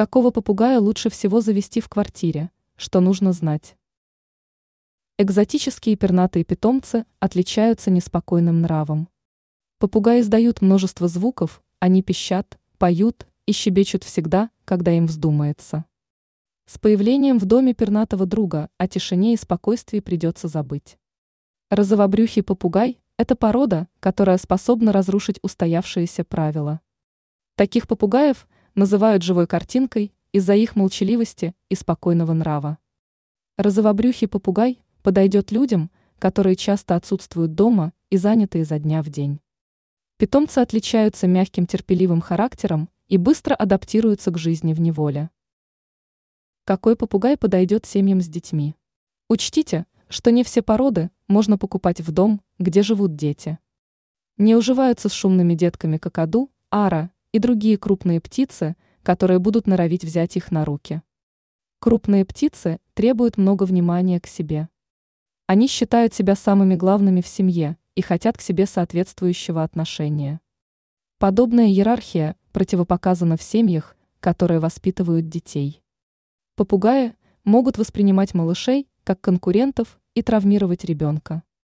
Какого попугая лучше всего завести в квартире? Что нужно знать? Экзотические пернатые питомцы отличаются неспокойным нравом. Попугаи издают множество звуков, они пищат, поют и щебечут всегда, когда им вздумается. С появлением в доме пернатого друга о тишине и спокойствии придется забыть. Розовобрюхий попугай – это порода, которая способна разрушить устоявшиеся правила. Таких попугаев называют живой картинкой из-за их молчаливости и спокойного нрава. Розовобрюхий попугай подойдет людям, которые часто отсутствуют дома и заняты изо дня в день. Питомцы отличаются мягким терпеливым характером и быстро адаптируются к жизни в неволе. Какой попугай подойдет семьям с детьми? Учтите, что не все породы можно покупать в дом, где живут дети. Не уживаются с шумными детками какаду, ара и другие крупные птицы, которые будут норовить взять их на руки. Крупные птицы требуют много внимания к себе. Они считают себя самыми главными в семье и хотят к себе соответствующего отношения. Подобная иерархия противопоказана в семьях, которые воспитывают детей. Попугаи могут воспринимать малышей как конкурентов и травмировать ребенка.